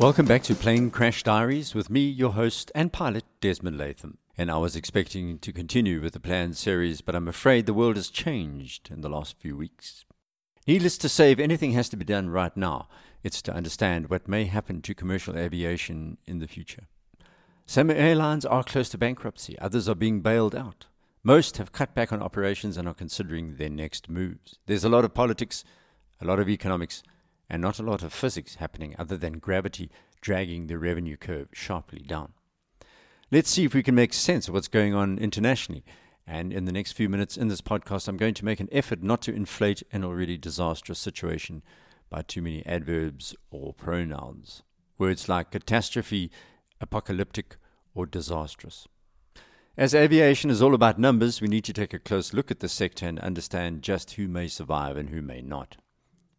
Welcome back to Plane Crash Diaries with me, your host and pilot, Desmond Latham. And I was expecting to continue with the planned series, but I'm afraid the world has changed in the last few weeks. Needless to say, if anything has to be done right now, it's to understand what may happen to commercial aviation in the future. Some airlines are close to bankruptcy, others are being bailed out. Most have cut back on operations and are considering their next moves. There's a lot of politics, a lot of economics, and not a lot of physics happening other than gravity dragging the revenue curve sharply down. Let's see if we can make sense of what's going on internationally. And in the next few minutes in this podcast, I'm going to make an effort not to inflate an already disastrous situation by too many adverbs or pronouns. Words like catastrophe, apocalyptic, or disastrous. As aviation is all about numbers, we need to take a close look at the sector and understand just who may survive and who may not.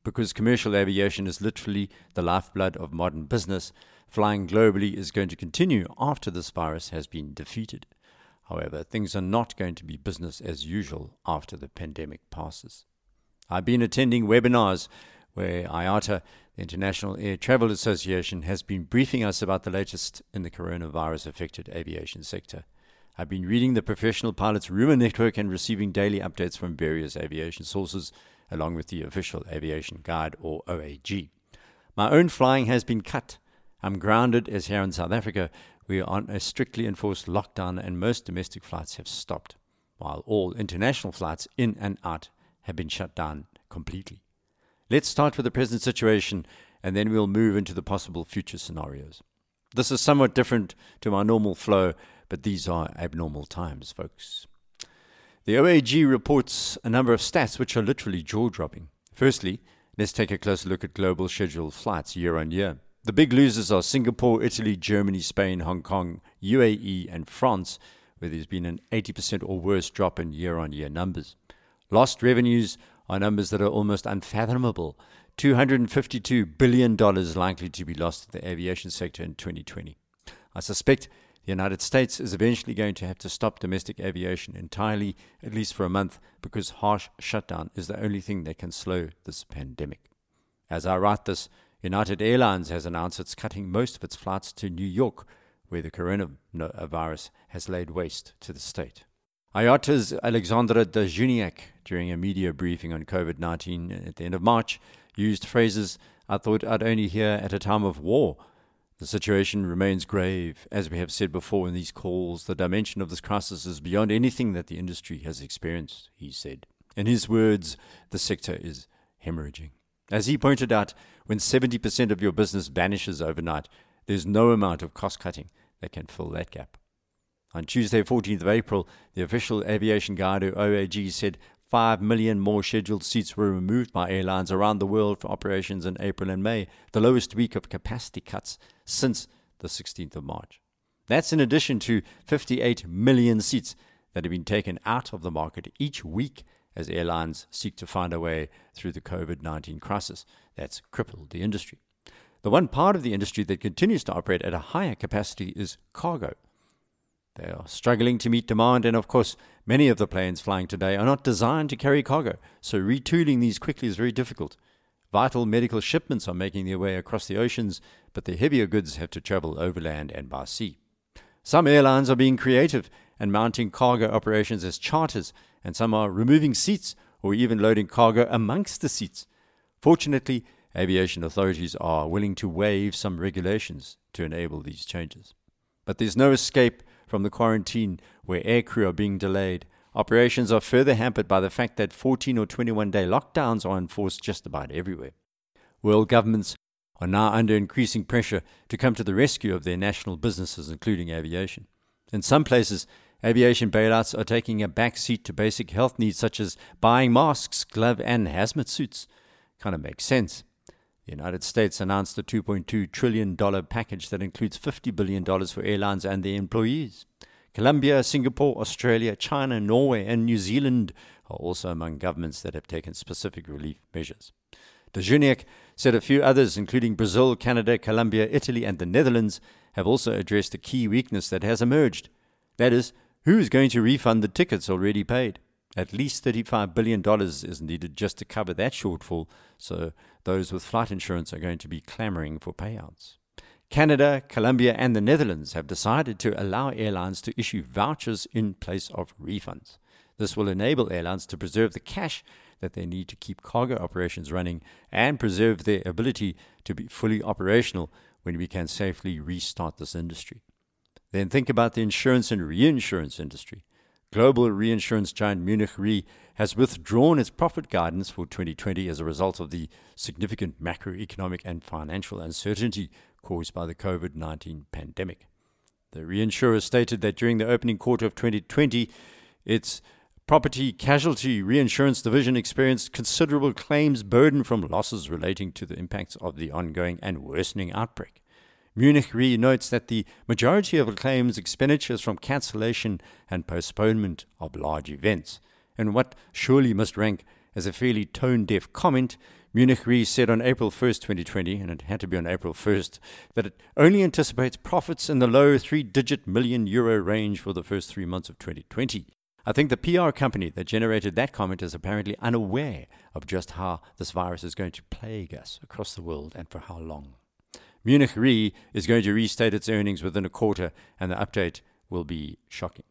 Because commercial aviation is literally the lifeblood of modern business, flying globally is going to continue after this virus has been defeated. However, things are not going to be business as usual after the pandemic passes. I've been attending webinars where IATA, the International Air Travel Association, has been briefing us about the latest in the coronavirus affected aviation sector. I've been reading the Professional Pilots Rumor Network and receiving daily updates from various aviation sources, along with the official Aviation Guide or OAG. My own flying has been cut. I'm grounded as here in South Africa. We are on a strictly enforced lockdown and most domestic flights have stopped, while all international flights in and out have been shut down completely. Let's start with the present situation and then we'll move into the possible future scenarios. This is somewhat different to my normal flow, but these are abnormal times, folks. The OAG reports a number of stats which are literally jaw dropping. Firstly, let's take a closer look at global scheduled flights year on year. The big losers are Singapore, Italy, Germany, Spain, Hong Kong, UAE, and France, where there's been an 80% or worse drop in year on year numbers. Lost revenues are numbers that are almost unfathomable. $252 billion likely to be lost to the aviation sector in 2020. I suspect the United States is eventually going to have to stop domestic aviation entirely, at least for a month, because harsh shutdown is the only thing that can slow this pandemic. As I write this, United Airlines has announced it's cutting most of its flights to New York, where the coronavirus has laid waste to the state. IATA's Alexandre de Juniac, during a media briefing on COVID 19 at the end of March, used phrases I thought I'd only hear at a time of war. The situation remains grave. As we have said before in these calls, the dimension of this crisis is beyond anything that the industry has experienced, he said. In his words, the sector is hemorrhaging. As he pointed out, when 70% of your business vanishes overnight, there's no amount of cost cutting that can fill that gap. On Tuesday, 14th of April, the official aviation guide or OAG said 5 million more scheduled seats were removed by airlines around the world for operations in April and May, the lowest week of capacity cuts since the 16th of March. That's in addition to 58 million seats that have been taken out of the market each week as airlines seek to find a way through the COVID 19 crisis that's crippled the industry. The one part of the industry that continues to operate at a higher capacity is cargo. They are struggling to meet demand, and of course, many of the planes flying today are not designed to carry cargo, so retooling these quickly is very difficult. Vital medical shipments are making their way across the oceans, but the heavier goods have to travel overland and by sea. Some airlines are being creative and mounting cargo operations as charters, and some are removing seats or even loading cargo amongst the seats. Fortunately, aviation authorities are willing to waive some regulations to enable these changes. But there's no escape from the quarantine where aircrew are being delayed. Operations are further hampered by the fact that 14 or 21 day lockdowns are enforced just about everywhere. World governments are now under increasing pressure to come to the rescue of their national businesses, including aviation. In some places, aviation bailouts are taking a back seat to basic health needs such as buying masks, glove, and hazmat suits. Kind of makes sense. The United States announced a $2.2 trillion package that includes $50 billion for airlines and their employees. Colombia, Singapore, Australia, China, Norway, and New Zealand are also among governments that have taken specific relief measures. De Juniac said a few others, including Brazil, Canada, Colombia, Italy, and the Netherlands, have also addressed a key weakness that has emerged. That is, who is going to refund the tickets already paid? At least $35 billion is needed just to cover that shortfall, so those with flight insurance are going to be clamoring for payouts. Canada, Colombia, and the Netherlands have decided to allow airlines to issue vouchers in place of refunds. This will enable airlines to preserve the cash that they need to keep cargo operations running and preserve their ability to be fully operational when we can safely restart this industry. Then think about the insurance and reinsurance industry. Global reinsurance giant Munich Re has withdrawn its profit guidance for 2020 as a result of the significant macroeconomic and financial uncertainty caused by the COVID 19 pandemic. The reinsurer stated that during the opening quarter of 2020, its property casualty reinsurance division experienced considerable claims burden from losses relating to the impacts of the ongoing and worsening outbreak. Munich Re notes that the majority of claims expenditures from cancellation and postponement of large events. And what surely must rank as a fairly tone deaf comment, Munich Re said on April 1st, 2020, and it had to be on April 1st, that it only anticipates profits in the low three digit million euro range for the first three months of 2020. I think the PR company that generated that comment is apparently unaware of just how this virus is going to plague us across the world and for how long. Munich Re is going to restate its earnings within a quarter, and the update will be shocking.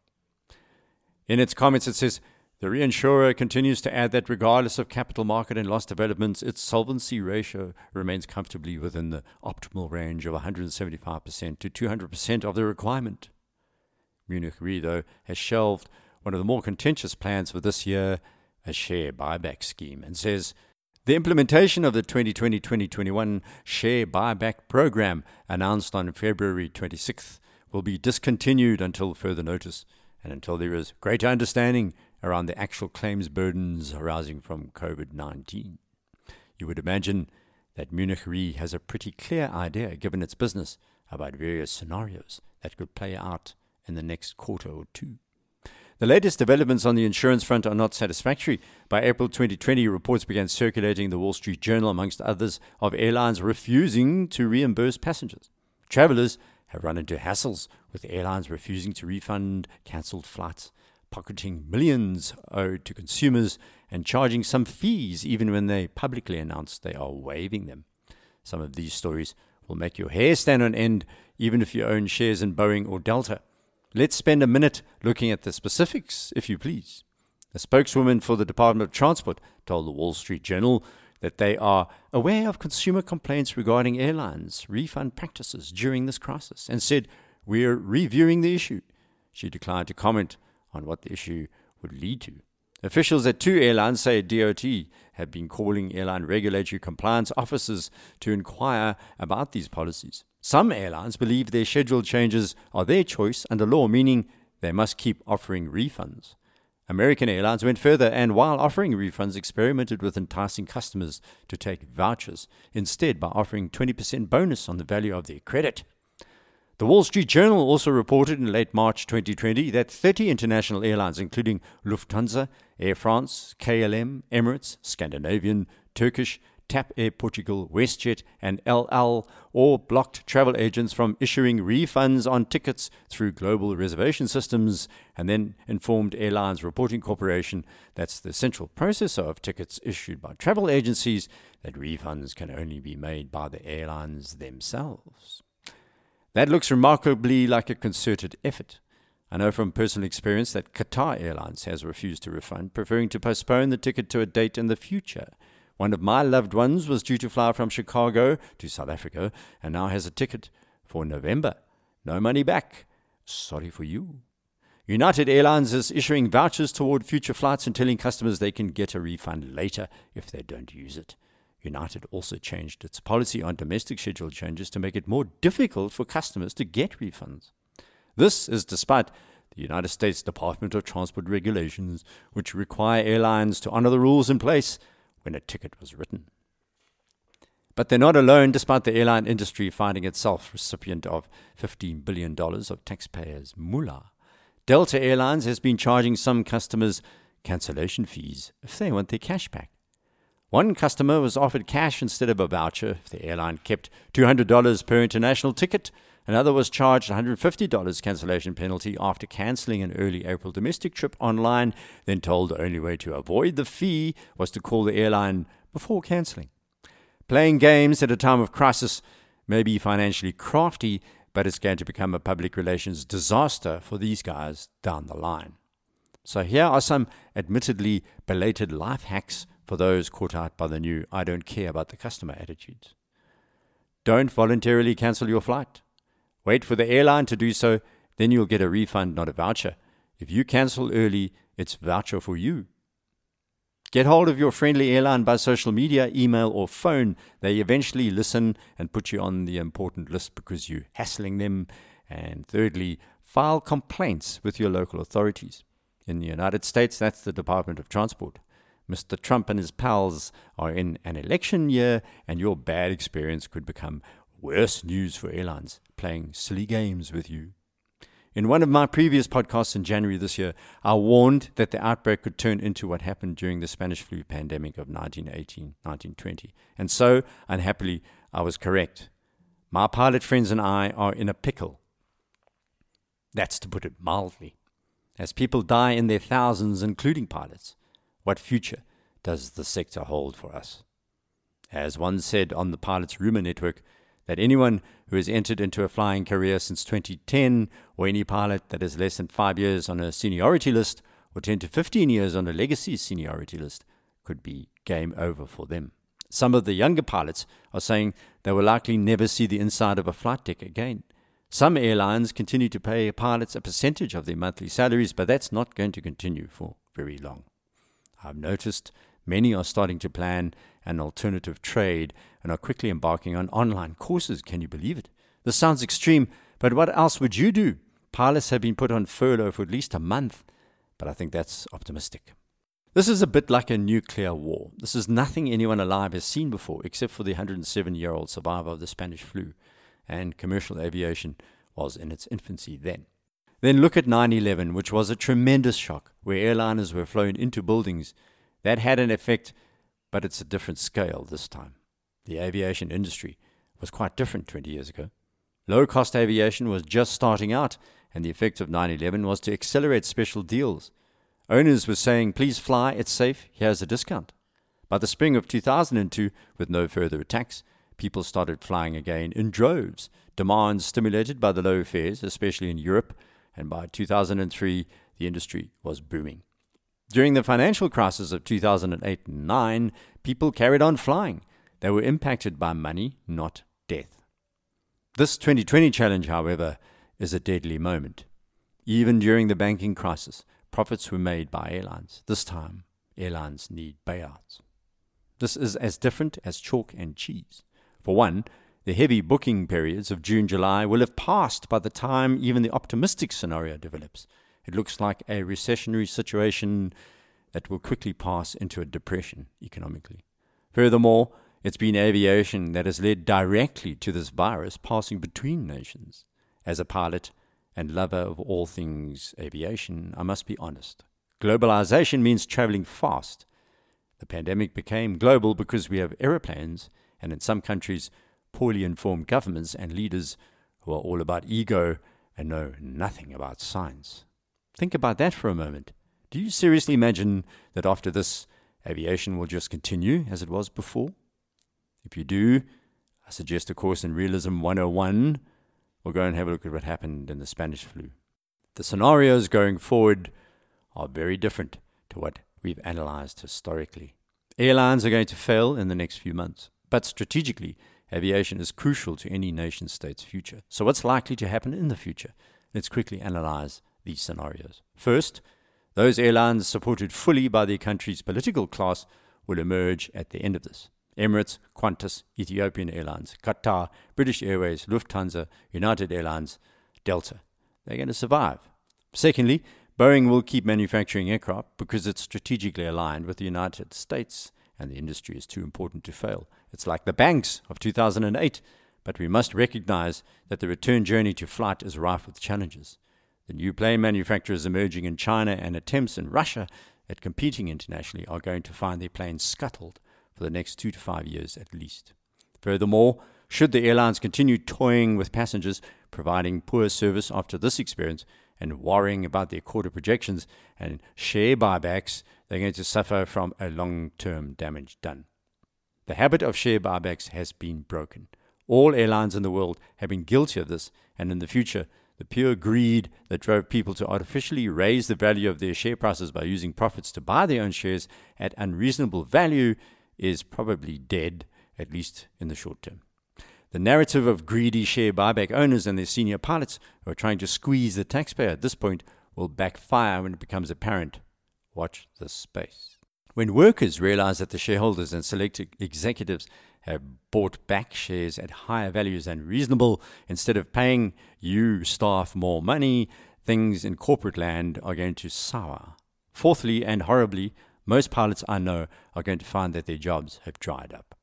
In its comments, it says the reinsurer continues to add that regardless of capital market and loss developments, its solvency ratio remains comfortably within the optimal range of 175% to 200% of the requirement. Munich Re, though, has shelved one of the more contentious plans for this year, a share buyback scheme, and says the implementation of the 2020 2021 share buyback program, announced on February 26th, will be discontinued until further notice and until there is greater understanding around the actual claims burdens arising from COVID 19. You would imagine that Munich Re has a pretty clear idea, given its business, about various scenarios that could play out in the next quarter or two. The latest developments on the insurance front are not satisfactory. By April 2020, reports began circulating in the Wall Street Journal, amongst others, of airlines refusing to reimburse passengers. Travelers have run into hassles with airlines refusing to refund cancelled flights, pocketing millions owed to consumers, and charging some fees even when they publicly announce they are waiving them. Some of these stories will make your hair stand on end, even if you own shares in Boeing or Delta. Let's spend a minute looking at the specifics, if you please. A spokeswoman for the Department of Transport told the Wall Street Journal that they are aware of consumer complaints regarding airlines' refund practices during this crisis and said, We're reviewing the issue. She declined to comment on what the issue would lead to. Officials at two airlines say DOT have been calling airline regulatory compliance officers to inquire about these policies. Some airlines believe their schedule changes are their choice under law, meaning they must keep offering refunds. American Airlines went further and, while offering refunds, experimented with enticing customers to take vouchers, instead, by offering 20% bonus on the value of their credit. The Wall Street Journal also reported in late March 2020 that 30 international airlines, including Lufthansa, Air France, KLM, Emirates, Scandinavian, Turkish, TAP Air Portugal, WestJet, and El Al all blocked travel agents from issuing refunds on tickets through global reservation systems and then informed Airlines Reporting Corporation, that's the central processor of tickets issued by travel agencies, that refunds can only be made by the airlines themselves. That looks remarkably like a concerted effort. I know from personal experience that Qatar Airlines has refused to refund, preferring to postpone the ticket to a date in the future one of my loved ones was due to fly from Chicago to South Africa and now has a ticket for November. No money back. Sorry for you. United Airlines is issuing vouchers toward future flights and telling customers they can get a refund later if they don't use it. United also changed its policy on domestic schedule changes to make it more difficult for customers to get refunds. This is despite the United States Department of Transport regulations, which require airlines to honor the rules in place when a ticket was written. But they're not alone, despite the airline industry finding itself recipient of $15 billion of taxpayers' moolah. Delta Airlines has been charging some customers cancellation fees if they want their cash back. One customer was offered cash instead of a voucher if the airline kept $200 per international ticket. Another was charged $150 cancellation penalty after cancelling an early April domestic trip online, then told the only way to avoid the fee was to call the airline before cancelling. Playing games at a time of crisis may be financially crafty, but it's going to become a public relations disaster for these guys down the line. So, here are some admittedly belated life hacks for those caught out by the new I don't care about the customer attitudes. Don't voluntarily cancel your flight. Wait for the airline to do so, then you'll get a refund, not a voucher. If you cancel early, it's voucher for you. Get hold of your friendly airline by social media, email, or phone. They eventually listen and put you on the important list because you're hassling them. And thirdly, file complaints with your local authorities. In the United States, that's the Department of Transport. Mr. Trump and his pals are in an election year, and your bad experience could become worse news for airlines, playing silly games with you. In one of my previous podcasts in January this year, I warned that the outbreak could turn into what happened during the Spanish flu pandemic of 1918 1920. And so, unhappily, I was correct. My pilot friends and I are in a pickle. That's to put it mildly. As people die in their thousands, including pilots, what future does the sector hold for us? As one said on the Pilots Rumor Network, that anyone who has entered into a flying career since 2010, or any pilot that is less than five years on a seniority list, or 10 to 15 years on a legacy seniority list, could be game over for them. Some of the younger pilots are saying they will likely never see the inside of a flight deck again. Some airlines continue to pay pilots a percentage of their monthly salaries, but that's not going to continue for very long. I've noticed many are starting to plan an alternative trade and are quickly embarking on online courses. Can you believe it? This sounds extreme, but what else would you do? Pilots have been put on furlough for at least a month, but I think that's optimistic. This is a bit like a nuclear war. This is nothing anyone alive has seen before, except for the 107 year old survivor of the Spanish flu, and commercial aviation was in its infancy then. Then look at 9 11, which was a tremendous shock, where airliners were flown into buildings. That had an effect but it's a different scale this time. The aviation industry was quite different 20 years ago. Low cost aviation was just starting out, and the effect of 9 11 was to accelerate special deals. Owners were saying, please fly, it's safe, here's a discount. By the spring of 2002, with no further attacks, people started flying again in droves, demand stimulated by the low fares, especially in Europe, and by 2003, the industry was booming. During the financial crisis of 2008 and 9, people carried on flying. They were impacted by money, not death. This 2020 challenge, however, is a deadly moment. Even during the banking crisis, profits were made by airlines. This time, airlines need bailouts. This is as different as chalk and cheese. For one, the heavy booking periods of June July will have passed by the time even the optimistic scenario develops. It looks like a recessionary situation that will quickly pass into a depression economically. Furthermore, it's been aviation that has led directly to this virus passing between nations. As a pilot and lover of all things aviation, I must be honest. Globalization means traveling fast. The pandemic became global because we have aeroplanes, and in some countries, poorly informed governments and leaders who are all about ego and know nothing about science. Think about that for a moment. Do you seriously imagine that after this, aviation will just continue as it was before? If you do, I suggest a course in Realism 101 or go and have a look at what happened in the Spanish flu. The scenarios going forward are very different to what we've analyzed historically. Airlines are going to fail in the next few months, but strategically, aviation is crucial to any nation state's future. So, what's likely to happen in the future? Let's quickly analyze these scenarios. First, those airlines supported fully by their country's political class will emerge at the end of this. Emirates, Qantas, Ethiopian Airlines, Qatar, British Airways, Lufthansa, United Airlines, Delta. They're going to survive. Secondly, Boeing will keep manufacturing aircraft because it's strategically aligned with the United States and the industry is too important to fail. It's like the banks of 2008, but we must recognize that the return journey to flight is rife with challenges. The new plane manufacturers emerging in China and attempts in Russia at competing internationally are going to find their planes scuttled for the next two to five years at least. Furthermore, should the airlines continue toying with passengers, providing poor service after this experience, and worrying about their quarter projections and share buybacks, they're going to suffer from a long term damage done. The habit of share buybacks has been broken. All airlines in the world have been guilty of this, and in the future, the pure greed that drove people to artificially raise the value of their share prices by using profits to buy their own shares at unreasonable value is probably dead, at least in the short term. The narrative of greedy share buyback owners and their senior pilots who are trying to squeeze the taxpayer at this point will backfire when it becomes apparent. Watch this space. When workers realize that the shareholders and select executives have bought back shares at higher values than reasonable, instead of paying you staff more money, things in corporate land are going to sour. Fourthly, and horribly, most pilots I know are going to find that their jobs have dried up.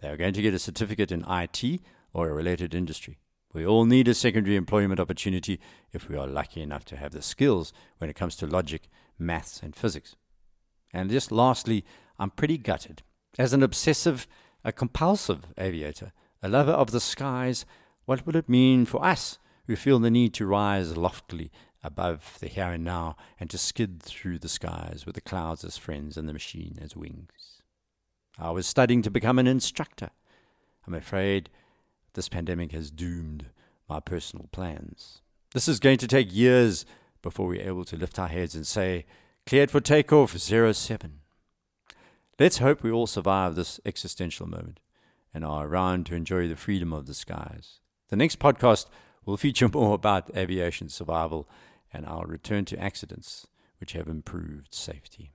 They are going to get a certificate in IT or a related industry. We all need a secondary employment opportunity if we are lucky enough to have the skills when it comes to logic, maths, and physics. And just lastly, I'm pretty gutted. As an obsessive, a compulsive aviator, a lover of the skies, what will it mean for us who feel the need to rise loftily above the here and now and to skid through the skies with the clouds as friends and the machine as wings? I was studying to become an instructor. I'm afraid this pandemic has doomed my personal plans. This is going to take years before we're able to lift our heads and say, cleared for takeoff 07. Let's hope we all survive this existential moment and are around to enjoy the freedom of the skies. The next podcast will feature more about aviation survival and our return to accidents which have improved safety.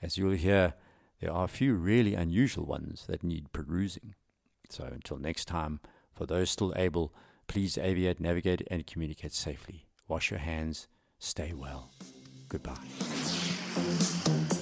As you'll hear, there are a few really unusual ones that need perusing. So until next time, for those still able, please aviate, navigate, and communicate safely. Wash your hands. Stay well. Goodbye.